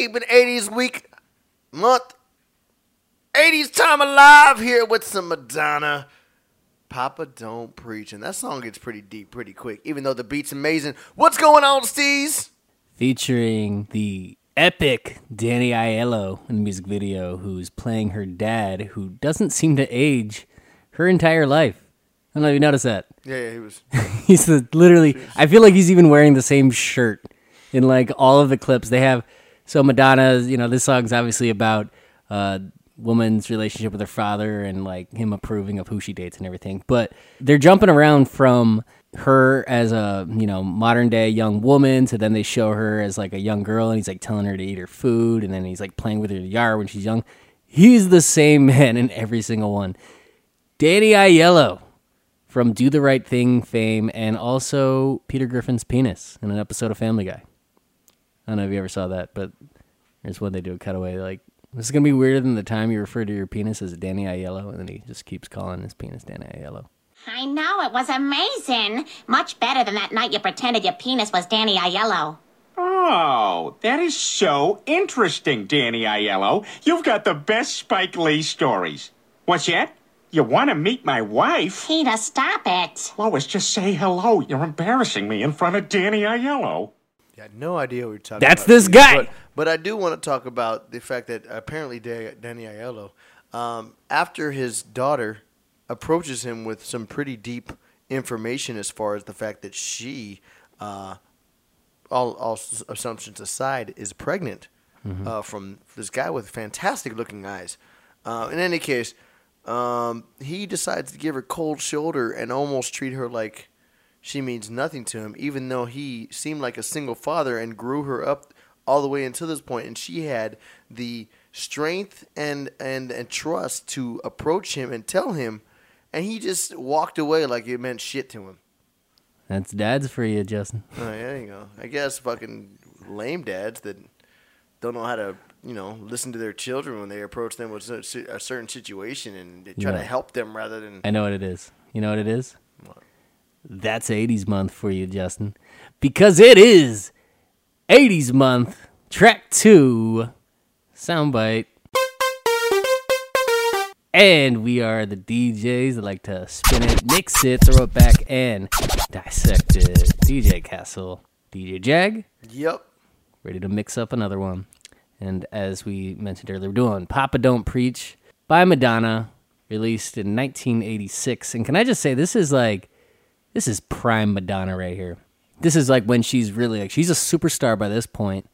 keeping 80s week, month, 80s time alive here with some Madonna. Papa Don't Preach. And that song gets pretty deep pretty quick, even though the beat's amazing. What's going on, Steez? featuring the epic Danny Aiello in the music video, who's playing her dad, who doesn't seem to age her entire life. I don't know if you noticed that. Yeah, yeah, he was. He's the, literally. I feel like he's even wearing the same shirt in like all of the clips they have. So Madonna's, you know, this song's obviously about uh, woman's relationship with her father and like him approving of who she dates and everything. But they're jumping around from her as a you know modern day young woman to then they show her as like a young girl and he's like telling her to eat her food and then he's like playing with her in the yard when she's young. He's the same man in every single one. Danny Aiello from Do the Right Thing fame and also Peter Griffin's penis in an episode of Family Guy. I don't know if you ever saw that, but there's one they do a cutaway like this is gonna be weirder than the time you refer to your penis as Danny Aiello, and then he just keeps calling his penis Danny Aiello. I know, it was amazing. Much better than that night you pretended your penis was Danny Aiello. Oh, that is so interesting, Danny Aiello. You've got the best Spike Lee stories. What's that? You want to meet my wife? Peter, stop it. Lois, just say hello. You're embarrassing me in front of Danny Aiello. I had no idea what you're talking That's about. this guy. But, but I do want to talk about the fact that apparently Danny Aiello, um, after his daughter approaches him with some pretty deep information as far as the fact that she, uh, all, all assumptions aside, is pregnant uh, from this guy with fantastic looking eyes. Uh, in any case, um, he decides to give her cold shoulder and almost treat her like she means nothing to him, even though he seemed like a single father and grew her up all the way until this point, and she had the strength and and and trust to approach him and tell him, and he just walked away like it meant shit to him. That's dad's for you, Justin. Oh, there you go. I guess fucking lame dads that don't know how to, you know, listen to their children when they approach them with a a certain situation and they try to help them rather than. I know what it is. You know what it is? That's 80s month for you, Justin. Because it is 80s month, track two, soundbite. And we are the DJs that like to spin it, mix it, throw it back, and dissect it. DJ Castle, DJ Jag, Yep. ready to mix up another one. And as we mentioned earlier, we're doing Papa Don't Preach by Madonna, released in 1986. And can I just say, this is like, this is prime Madonna right here. This is like when she's really like, she's a superstar by this point,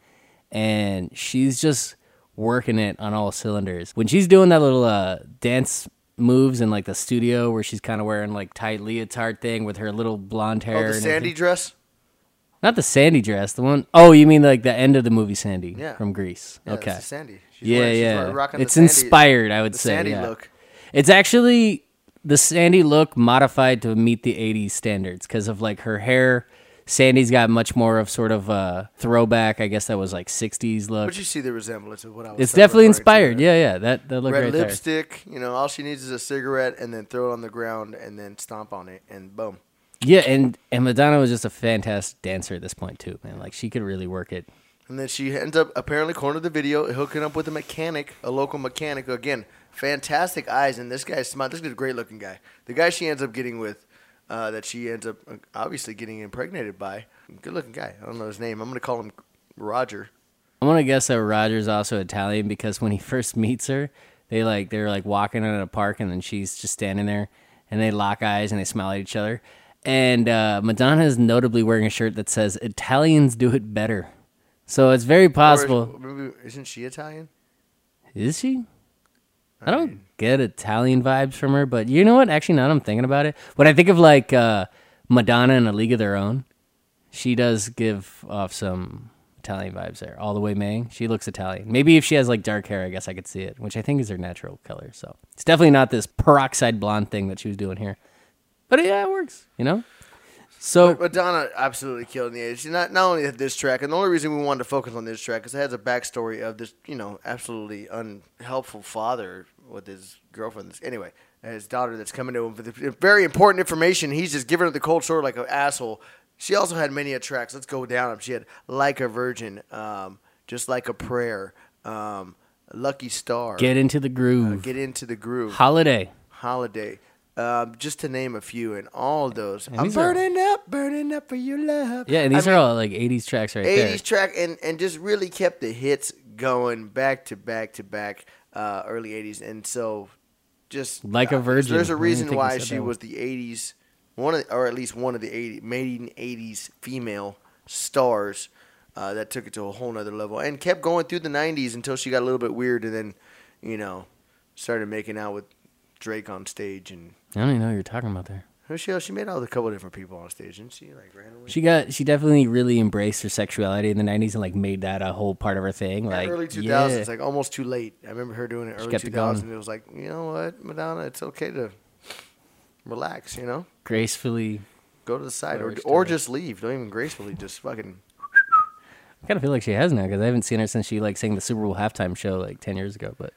and she's just working it on all cylinders. When she's doing that little uh, dance moves in like the studio where she's kind of wearing like tight leotard thing with her little blonde hair. Oh, the and Sandy everything. dress. Not the Sandy dress, the one oh you mean like the end of the movie Sandy Yeah. from Grease. Yeah, okay. that's the Sandy. She's yeah, wearing- yeah. it's Sandy- inspired, I would the say. Sandy yeah. look. It's actually the Sandy look modified to meet the 80s standards because of like her hair. Sandy's got much more of sort of a throwback, I guess that was like 60s look. But you see the resemblance of what I was. It's definitely inspired. Yeah, yeah. That that look Red right there. lipstick. You know, all she needs is a cigarette, and then throw it on the ground, and then stomp on it, and boom. Yeah, and and Madonna was just a fantastic dancer at this point too, man. Like she could really work it. And then she ends up apparently, to the video, hooking up with a mechanic, a local mechanic. Again, fantastic eyes, and this guy's smart. This is a great looking guy. The guy she ends up getting with, uh, that she ends up uh, obviously getting impregnated by, good looking guy. I don't know his name. I'm gonna call him Roger. I'm gonna guess that Roger's also Italian because when he first meets her, they like they're like walking in a park and then she's just standing there and they lock eyes and they smile at each other. And uh, Madonna is notably wearing a shirt that says "Italians do it better," so it's very Or is- possible. isn't she Italian? Is she? I don't get Italian vibes from her, but you know what? Actually, now that I'm thinking about it, when I think of like uh, Madonna in A League of Their Own, she does give off some Italian vibes there. All the way May, she looks Italian. Maybe if she has like dark hair, I guess I could see it, which I think is her natural color. So it's definitely not this peroxide blonde thing that she was doing here. But yeah, it works, you know. So But Madonna absolutely killed in the 80s. She not, not only had this track, and the only reason we wanted to focus on this track is it has a backstory of this, you know, absolutely unhelpful father with his girlfriend. Anyway, his daughter that's coming to him with very important information. He's just giving her the cold shoulder like an asshole. She also had many a tracks. Let's go down them. She had Like a Virgin, um, just like a prayer, um, lucky star, Get into the uh, groove. get into the groove, Holiday. holiday. Um, just to name a few, and all those. I'm these are- burning up, burning up for your love. Yeah, and these I are mean, all like 80s tracks right 80s there. track and, and just really kept the hits going back to back to back uh, early 80s and so just Like a uh, virgin. there's I a reason think why said she that one. was the 80s one of or at least one of the 80 maiden 80s female stars uh, that took it to a whole nother level and kept going through the 90s until she got a little bit weird and then you know started making out with Drake on stage and I don't even know what you're talking about there. who she she made out with a couple different people on stage didn't she like randomly She got she definitely really embraced her sexuality in the 90s and like made that a whole part of her thing. Like early 2000s, yeah. like almost too late. I remember her doing it early kept it 2000s. going. It was like, you know what, Madonna, it's okay to relax, you know? gracefully. Go to the side or, or just leave. Don't even gracefully, just fucking. I kind of feel like she has now because I haven't seen her since she like sang the Super Bowl halftime show like 10 years ago. But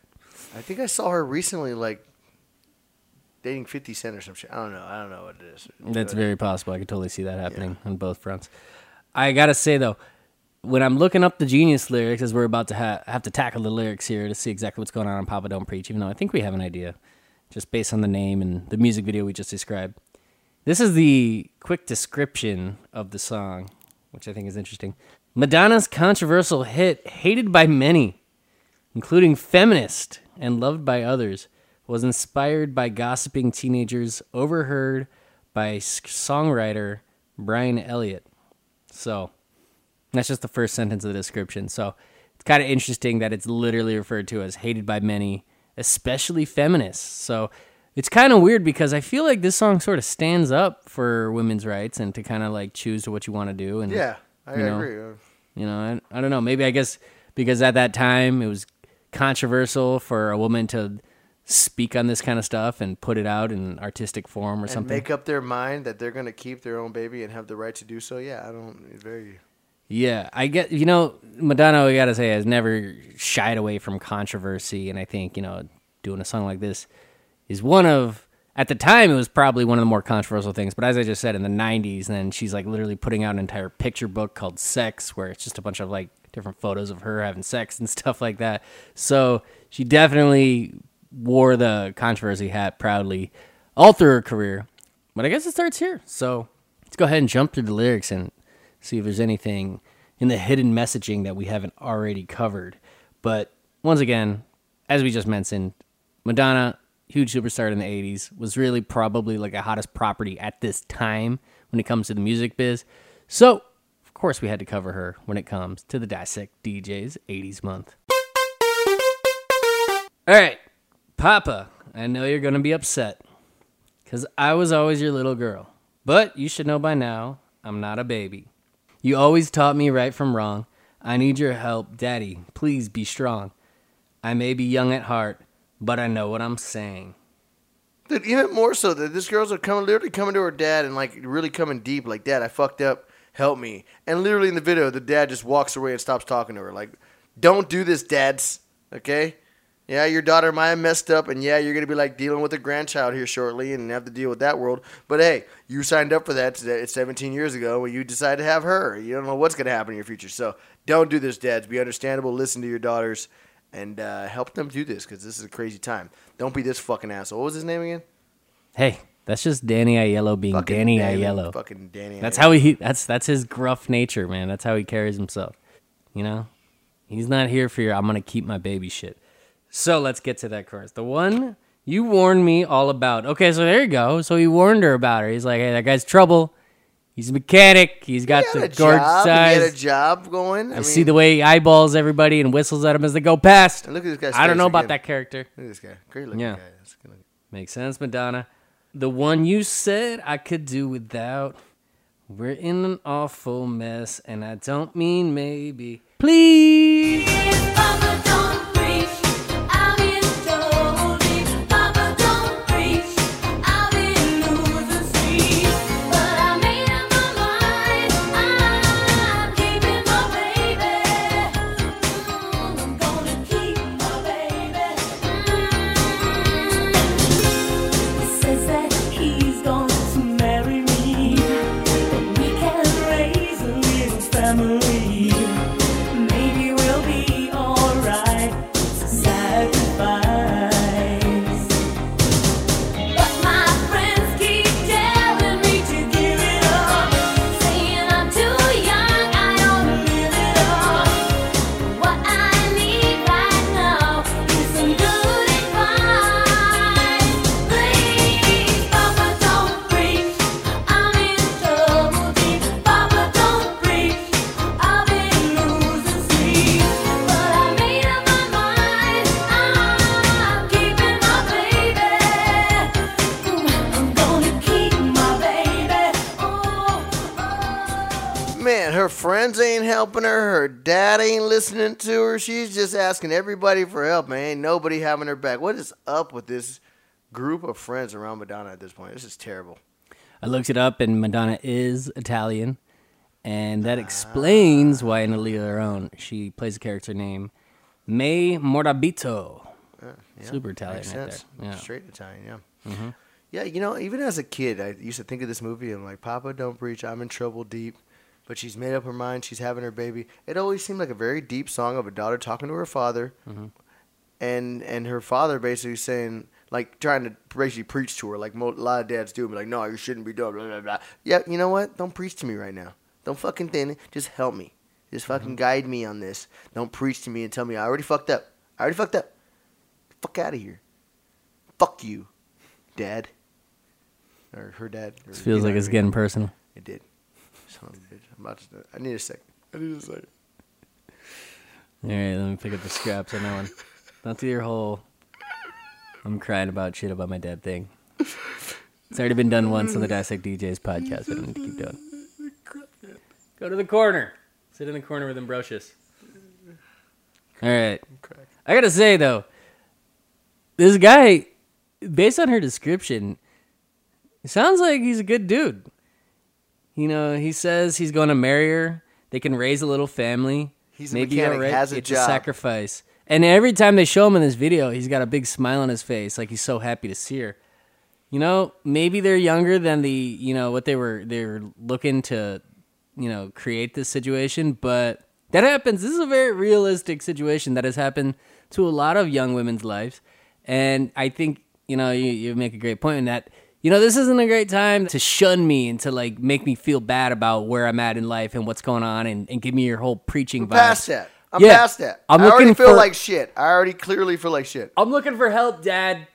I think I saw her recently, like, dating 50 Cent or some shit. I don't know. I don't know what it is. That's very possible. I could totally see that happening on both fronts. I gotta say though, when I'm looking up the Genius lyrics, as we're about to ha- have to tackle the lyrics here to see exactly what's going on on Papa Don't Preach, even though I think we have an idea, just based on the name and the music video we just described. This is the quick description of the song, which I think is interesting. Madonna's controversial hit, hated by many, including feminists and loved by others, was inspired by gossiping teenagers overheard by songwriter Brian Elliot. So, that's just the first sentence of the description. So, it's kind of interesting that it's literally referred to as hated by many, especially feminists. So, it's kind of weird because I feel like this song sort of stands up for women's rights and to kind of like choose what you want to do. And Yeah, I you know, agree. you know, I, I don't know. Maybe I guess because at that time it was controversial for a woman to speak on this kind of stuff and put it out in artistic form or And something. make up their mind that they're going to keep their own baby and have the right to do so. Yeah, I don't. Very. yeah, I get. You know, Madonna, I gotta say, has never shied away from controversy, and I think you know, doing a song like this is one of. At the time, it was probably one of the more controversial things. But as I just said, in the '90s, then she's like literally putting out an entire picture book called "Sex," where it's just a bunch of like different photos of her having sex and stuff like that. So she definitely wore the controversy hat proudly all through her career. But I guess it starts here. So let's go ahead and jump through the lyrics and see if there's anything in the hidden messaging that we haven't already covered. But once again, as we just mentioned, Madonna, huge superstar in the 80s, was really probably like a hottest property at this time when it comes to the music biz. So, of course, we had to cover her when it comes to the Dissect DJs 80s month. All right, Papa, I know you're going to be upset because I was always your little girl. But you should know by now, I'm not a baby. You always taught me right from wrong. I need your help, Daddy. Please be strong. I may be young at heart, but I know what I'm saying. Dude, even more so that this girl's are coming, literally coming to her dad and like really coming deep, like, Dad, I fucked up, help me. And literally in the video, the dad just walks away and stops talking to her. Like, don't do this, dads. Okay? Yeah, your daughter might have messed up, and yeah, you're gonna be like dealing with a grandchild here shortly and have to deal with that world. But hey, you signed up for that today- 17 years ago when you decided to have her. You don't know what's gonna happen in your future, so don't do this, dads. Be understandable. Listen to your daughters, and uh, help them do this because this is a crazy time. Don't be this fucking asshole. What was his name again? Hey, that's just Danny Aiello being Fucking Danny Danny- Aiello. Fucking Danny. That's Aiello. how he. That's that's his gruff nature, man. That's how he carries himself. You know, he's not here for your "I'm gonna keep my baby" shit. So let's get to that chorus. The one you warned me all about. Okay, so there you go. So he warned her about her. He's like, "Hey, that guy's trouble. He's a mechanic. He's got He the had a gorge job. He had a job going. I, I mean, see the way he eyeballs everybody and whistles at them as they go past. Look at this guy. I don't know about again. that character. Look at this guy. Great looking Yeah. guy. That's good looking. Makes sense, Madonna. The one you said I could do without. We're in an awful mess, and I don't mean maybe. Please. Listening to her. She's just asking everybody for help, man. Ain't nobody having her back. What is up with this group of friends around Madonna at this point? This is terrible. I looked it up, and Madonna is Italian, and that explains ah. why in A League of Their Own she plays a character named May Morabito. Ah, Super Italian Makes right sense. there. Yeah. Straight Italian, yeah. Mm-hmm. Yeah, you know, even as a kid, I used to think of this movie and like, Papa, don't preach. I'm in trouble deep. But she's made up her mind. She's having her baby. It always seemed like a very deep song of a daughter talking to her father, mm-hmm. and and her father basically saying like trying to basically preach to her like mo- a lot of dads do. Be like, no, you shouldn't be doing blah blah blah. Yeah, you know what? Don't preach to me right now. Don't fucking thing. Just help me. Just mm-hmm. fucking guide me on this. Don't preach to me and tell me I already fucked up. I already fucked up. Fuck out of here. Fuck you, dad. Or her dad. Or, This you feels know like it's I mean. getting personal. To. I need a second. I need a second. All right, let me pick up the scraps on that one. Not do your whole. I'm crying about shit about my dad thing. It's already been done once on the Dissect DJs podcast, but I need to keep doing. Go to the corner. Sit in the corner with Ambrosius. All right. I gotta say though, this guy, based on her description, sounds like he's a good dude. You know, he says he's going to marry her. They can raise a little family. He's a Maybe mechanic, alright. has a it's job. a sacrifice. And every time they show him in this video, he's got a big smile on his face, like he's so happy to see her. You know, maybe they're younger than the you know what they were they were looking to, you know, create this situation, but that happens. This is a very realistic situation that has happened to a lot of young women's lives, and I think you know you, you make a great point in that. You know, this isn't a great time to shun me and to like make me feel bad about where I'm at in life and what's going on and, and give me your whole preaching vibe. I'm past that. I'm Yeah. past that. I'm i already feel for- like shit. I already clearly feel like shit. I'm looking for help, Dad.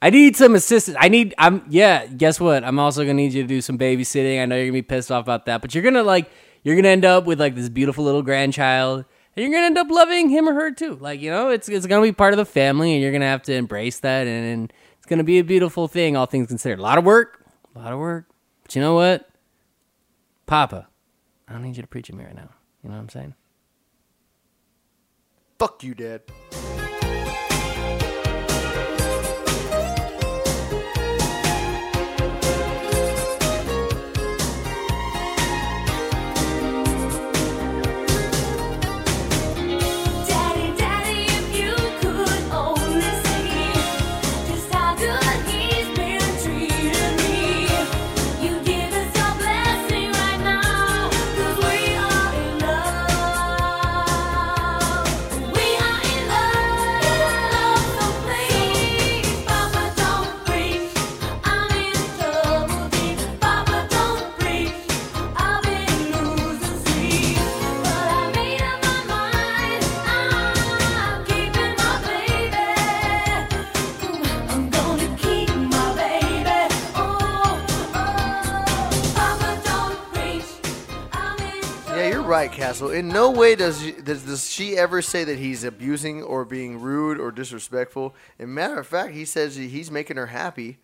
I need some assistance. I need. I'm. Yeah. Guess what? I'm also gonna need you to do some babysitting. I know you're gonna be pissed off about that, but you're gonna like. You're gonna end up with like this beautiful little grandchild, and you're gonna end up loving him or her too. Like you know, it's it's gonna be part of the family, and you're gonna have to embrace that, and, and it's gonna be a beautiful thing, all things considered. A lot of work, a lot of work, but you know what, Papa, I don't need you to preach at me right now. You know what I'm saying? Fuck you, dad. Castle. In no way does she, does, does she ever say that he's abusing or being rude or disrespectful. And matter of fact, he says he's making her happy.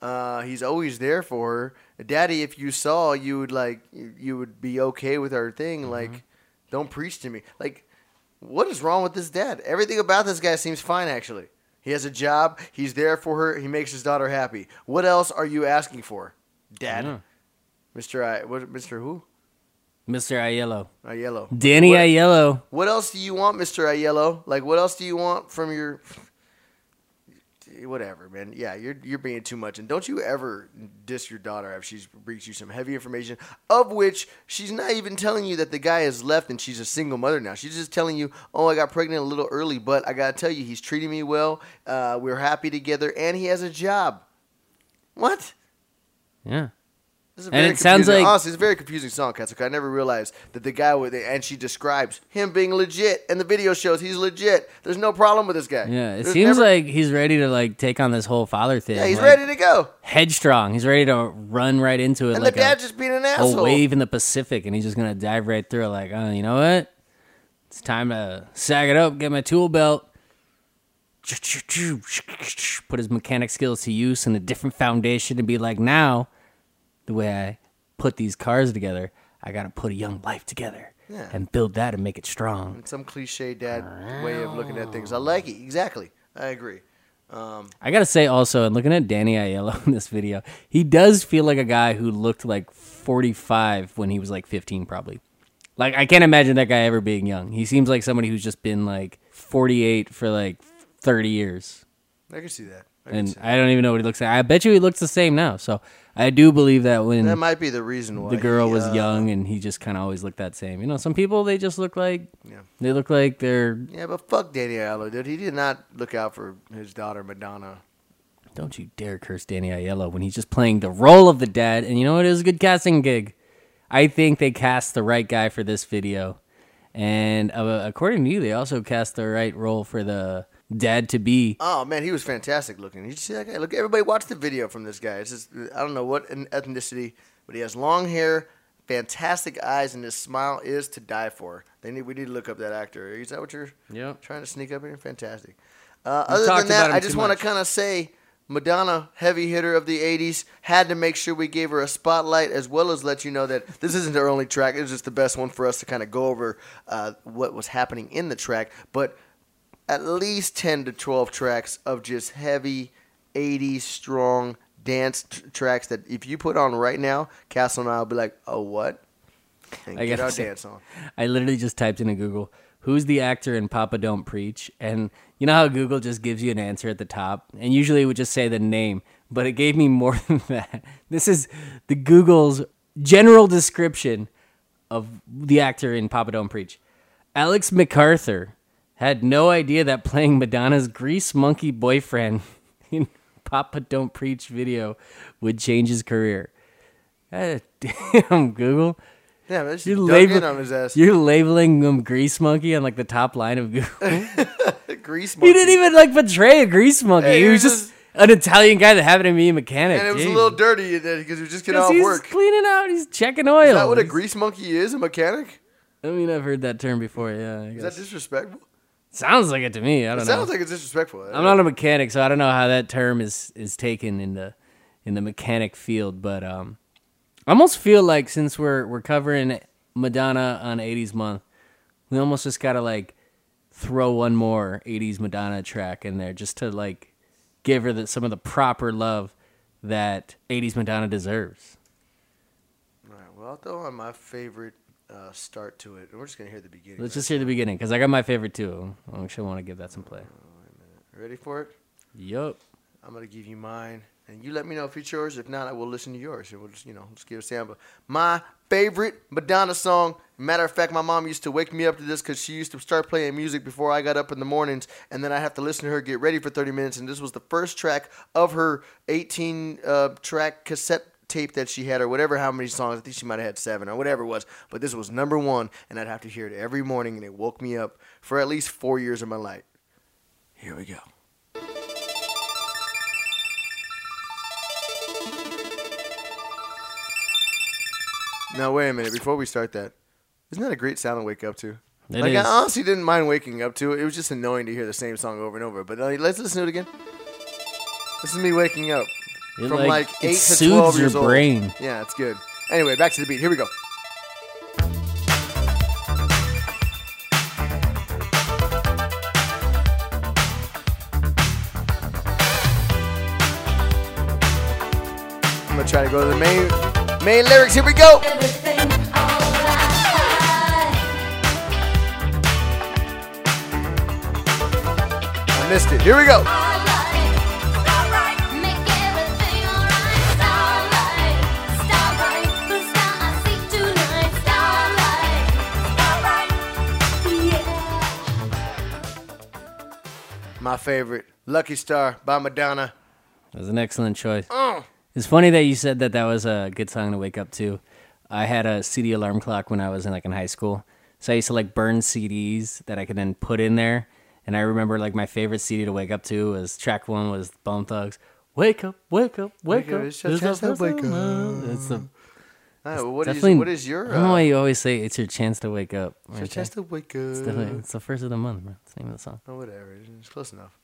Uh, he's always there for her. Daddy, if you saw, you would like you, would be okay with our thing. Like, don't preach to me. Like, what is wrong with this dad? Everything about this guy seems fine. Actually, he has a job. He's there for her. He makes his daughter happy. What else are you asking for, Dad? Yeah. Mister I, what, Mister who? Mr. Aiello, Aiello. Danny What- Aiello. What else do you want, Mr. Aiello? Like, what else do you want from your. Whatever, man. Yeah, you're you're being too much, and don't you ever diss your daughter if she's brings you some heavy information, of which she's not even telling you that the guy has left and she's a single mother now. She's just telling you, "Oh, I got pregnant a little early, but I gotta tell you, he's treating me well. Uh, we're happy together, and he has a job." What? Yeah. This is a And it sounds like- honestly, it's a very confusing song, Katsuka. I never realized that the guy with and she describes him being legit, and the video shows he's legit. There's no problem with this guy. Yeah, it There's seems never- like he's ready to like take on this whole father thing. yeah, he's like, ready to go, headstrong. He's ready to run right into it and like the dad a, just being an asshole. a wave in the Pacific, and he's just gonna dive right through. it Like, oh, you know what? It's time to sag it up, get my tool belt, put his mechanic skills to use in a different foundation, and be like, now, the way I put these cars together, I got to put a young life together Yeah. and build that and make it strong. And some cliche dad way of looking at things. I like it. Exactly. I agree. Um, I gotta say also, and looking at Danny Aiello in this video, he does feel like a guy who looked like 45 when he was like 15, probably. Like I can't imagine that guy ever being young. He seems like somebody who's just been like 48 for like 30 years, I can see that. I and. I don't even know what he looks like. I bet you he looks the same now. So I do believe that when that might be the reason why the girl he, was uh, young and he just kind of always looked that same. You know, some people they just look like Yeah. they look like they're. Yeah, but fuck Danny Aiello, dude. He did not look out for his daughter Madonna. Don't you dare curse Danny Aiello when he's just playing the role of the dad. And you know what? It was a good casting gig. I think they cast the right guy for this video. And uh, according to you, they also cast the right role for the dad to be. Oh man, he was fantastic looking. You see that guy? Look, everybody watch the video from this guy. It's just I don't know what ethnicity, but he has long hair, fantastic eyes, and his smile is to die for. They need we need to look up that actor. Is that what you're Yep. trying to sneak up here? Fantastic. Uh, other than that, I just want to kind of say Madonna, heavy hitter of the 80s, had to make sure we gave her a spotlight as well as let you know that this isn't her only track. It's just the best one for us to kind of go over uh, what was happening in the track. But at least 10 to 12 tracks of just heavy 80s strong dance t- tracks that if you put on right now, Castle and I will be like, oh, what? And I get our say- dance on. I literally just typed into Google, who's the actor in Papa Don't Preach? And you know how Google just gives you an answer at the top? And usually it would just say the name, but it gave me more than that. This is the Google's general description of the actor in Papa Don't Preach. Alex McArthur had no idea that playing Madonna's Grease Monkey boyfriend in Papa Don't Preach video would change his career. Ah, God damn, Google. Yeah, man, You're, dug label- in on his ass. you're labeling him Grease Monkey on like the top line of Google. Grease Monkey. he didn't even like portray a Grease Monkey. Hey, he was just an Italian guy that happened to be a mechanic. And it was Jeez. a little dirty because he was just getting off he's work. cleaning out. He's checking oil. Is that what a grease monkey is? A mechanic? I mean, I've heard that term before. Yeah, I Is that disrespectful? Sounds like it to me. I don't know. sounds like it's disrespectful. I'm not a mechanic, so I don't know how that term is is taken in the in the mechanic field. But um, I almost feel like since we're we're covering Madonna on 80s month, we almost just gotta like throw one more 80s Madonna track in there just to like give her the, some of the proper love that 80s Madonna deserves. All right, well, I'll throw on my favorite uh, start to it. We're just going to hear the beginning. Let's just hear the beginning because I got my favorite too. I actually want to give that some play. Ready for it? Yup. I'm going to give you mine. And you let me know if it's yours. If not, I will listen to yours. And we'll just, you know, just give a sample. My favorite Madonna song. Matter of fact, my mom used to wake me up to this because she used to start playing music before I got up in the mornings. And then I have to listen to her get ready for 30 minutes. And this was the first track of her 18 uh, track cassette tape that she had or whatever how many songs i think she might have had seven or whatever it was but this was number one and i'd have to hear it every morning and it woke me up for at least four years of my life here we go Now wait a minute before we start that. Isn't that a great sound to wake up to? It like is. I honestly didn't mind waking up to it. It was just annoying to hear the same song over and over. But uh, let's listen to it again. This is me waking up It, from like, like, it eight to soothes twelve your years old. brain. Yeah, it's good. Anyway, back to the beat. Here we go. I'm gonna try to go to the main main lyrics. Here we go. I missed it. Here we go. My favorite, Lucky Star by Madonna. That was an excellent choice. Oh. It's funny that you said that that was a good song to wake up to. I had a CD alarm clock when I was in like in high school, so I used to like burn CDs that I could then put in there. And I remember like my favorite CD to wake up to was track one was Bone Thugs. Wake up, wake up, wake, Wake up, it's It's wake first of the month. up. It's the Well, what is what is your I don't know uh, why you always say it's your chance to wake up. it's your chance there. to wake It's up? definitely it's the first of the month, bro. It's the name of the song. Oh, whatever. It's close enough.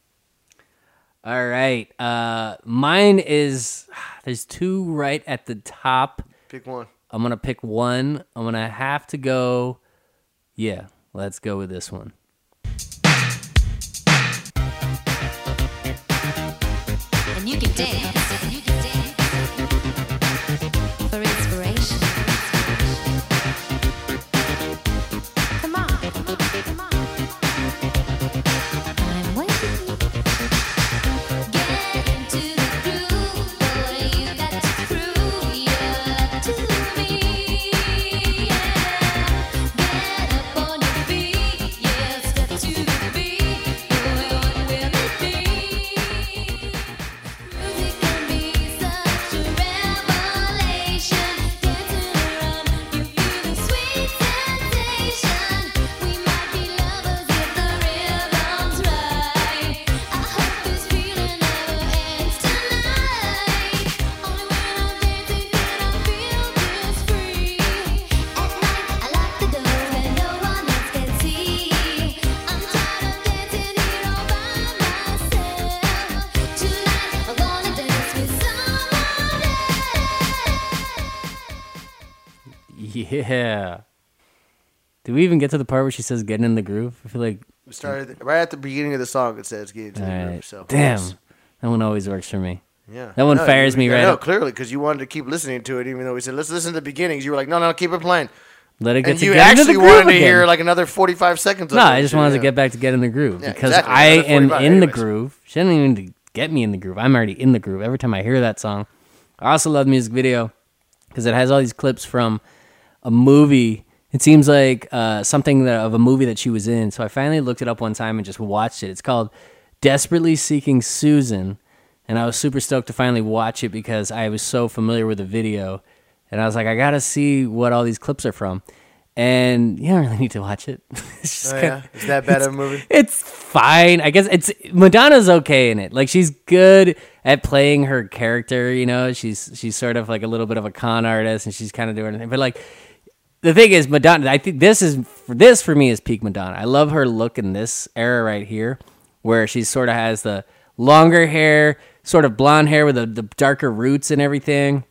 All right. Uh, mine is there's two right at the top Pick one. I'm gonna pick one. I'm gonna have to go. Yeah, let's go with this one. Yeah. Did we even get to the part where she says "getting in the groove"? I feel like We started right at the beginning of the song. It says "Get into all the right. groove." So Damn, yes. that one always works for me. yeah, That one No, fires you- me right No, up. clearly because you wanted to keep listening to it, even though we said let's listen to the beginnings. You were like, no, no, keep it playing, Let it get and to you get actually the groove wanted to again. hear like another forty-five seconds. of no. I just wanted to get back to get in the groove Yeah, because exactly. I am 45 in the groove. She didn't even get me in the groove. I'm already in the groove every time I hear that song. I also love the music video because it has all these clips from a movie. It seems like uh, something that, of a movie that she was in. So I finally looked it up one time and just watched it. It's called Desperately Seeking Susan. And I was super stoked to finally watch it because I was so familiar with the video. And I was like, I got to see what all these clips are from. And you don't really need to watch it. it's just Oh, kinda- yeah? Is that bad of a movie? it's fine. I guess it's Madonna's okay in it. Like she's good at playing her character, you know. She's she's sort of like a little bit of a con artist and she's kind of doing it. But like the thing is Madonna, I think this is this for me is peak Madonna. I love her look in this era right here where she sort of has the longer hair, sort of blonde hair with the, the darker roots and everything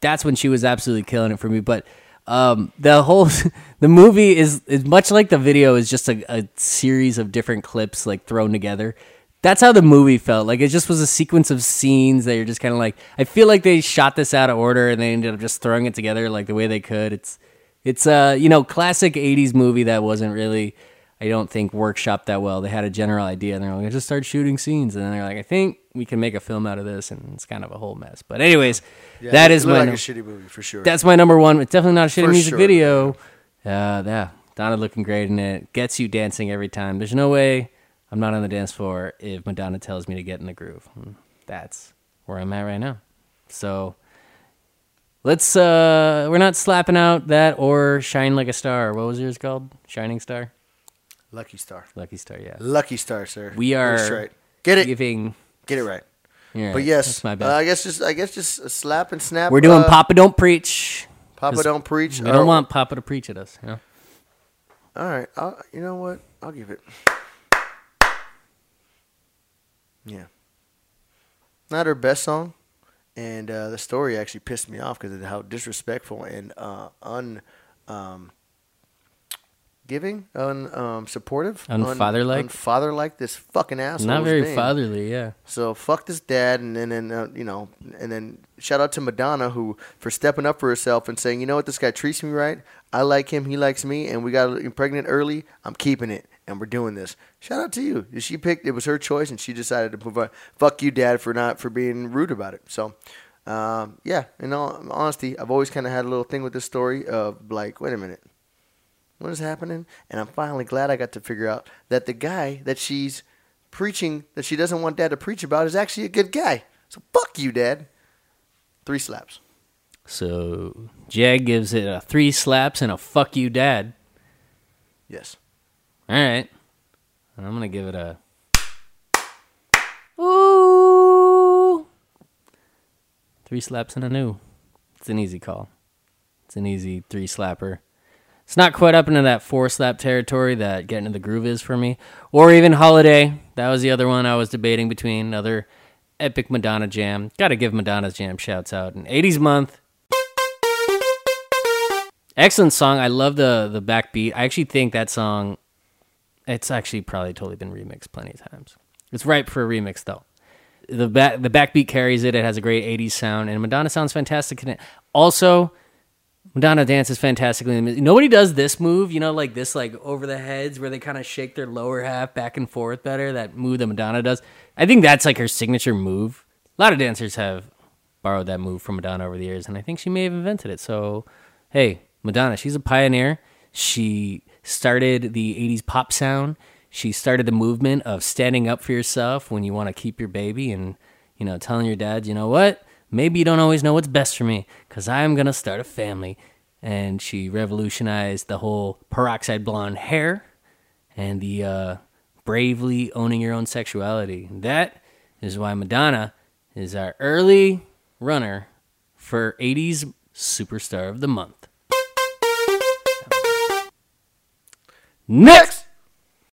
that's when she was absolutely killing it for me. But um, the whole the movie is is much like the video is just a, a series of different clips like thrown together. That's how the movie felt. Like it just was a sequence of scenes that you're just kind of like. I feel like they shot this out of order and they ended up just throwing it together like the way they could. It's it's a you know classic '80s movie that wasn't really. I don't think workshopped that well. They had a general idea and they're like, I just start shooting scenes. And then they're like, I think we can make a film out of this. And it's kind of a whole mess. But, anyways, that it is my. like a shitty movie for sure. that's my number one. It's definitely not a shitty For music sure. video. Uh, yeah, Donna looking great in it. Gets you dancing every time. There's no way I'm not on the dance floor if Madonna tells me to get in the groove. That's where I'm at right now. So let's. uh We're not slapping out that or shine like a star. What was yours called? Shining star. Lucky Star. Lucky star. Yeah. Lucky Star, sir. We are straight. Get it. Giving. Get it right. Yeah, But yes, that's my uh, bad. I guess just I guess just a slap and snap. We're doing uh, Papa Don't Preach. Papa don't preach. We don't Oh, want Papa to preach at us. You know? All right. I'll, you know what? I'll give it. Yeah. Not her best song, and uh, the story actually pissed me off because of how disrespectful and uh, un, um, giving, un, um, supportive, Unfatherlike? unfatherlike. This fucking asshole. Not very being. fatherly. Yeah. So fuck this dad, and then and, uh, you know, and then shout out to Madonna who for stepping up for herself and saying, you know what, this guy treats me right. I like him, he likes me, and we got pregnant early. I'm keeping it, and we're doing this. Shout out to you. She picked. It was her choice, and she decided to provide. Fuck you, dad, for not for being rude about it. So. Um, yeah, in all honesty, I've always kind of had a little thing with this story of like, wait a minute, what is happening? And I'm finally glad I got to figure out that the guy that she's preaching that she doesn't want dad to preach about is actually a good guy. So fuck you, dad. Three slaps. So Jag gives it a three slaps and a fuck you, dad. Yes. All right. I'm gonna give it a. Ooh. Three slaps and a new. It's an easy call. It's an easy three slapper. It's not quite up into that four slap territory that getting to the groove is for me, or even holiday. That was the other one I was debating between. Another epic Madonna jam. Got to give Madonna's jam shouts out. And 80s month. Excellent song. I love the the backbeat. I actually think that song it's actually probably totally been remixed plenty of times. It's ripe for a remix though. The back the backbeat carries it. It has a great 80s sound and Madonna sounds fantastic. Also, Madonna dances fantastically. Nobody does this move, you know, like this, like over the heads where they kind of shake their lower half back and forth better. That move that Madonna does. I think that's like her signature move. A lot of dancers have borrowed that move from Madonna over the years, and I think she may have invented it. So, hey, Madonna, she's a pioneer. She started the 80s pop sound. She started the movement of standing up for yourself when you want to keep your baby and, you know, telling your dad, you know what? Maybe you don't always know what's best for me because I'm going to start a family. And she revolutionized the whole peroxide blonde hair and the uh, bravely owning your own sexuality. That is why Madonna is our early runner for 80s Superstar of the Month. Next!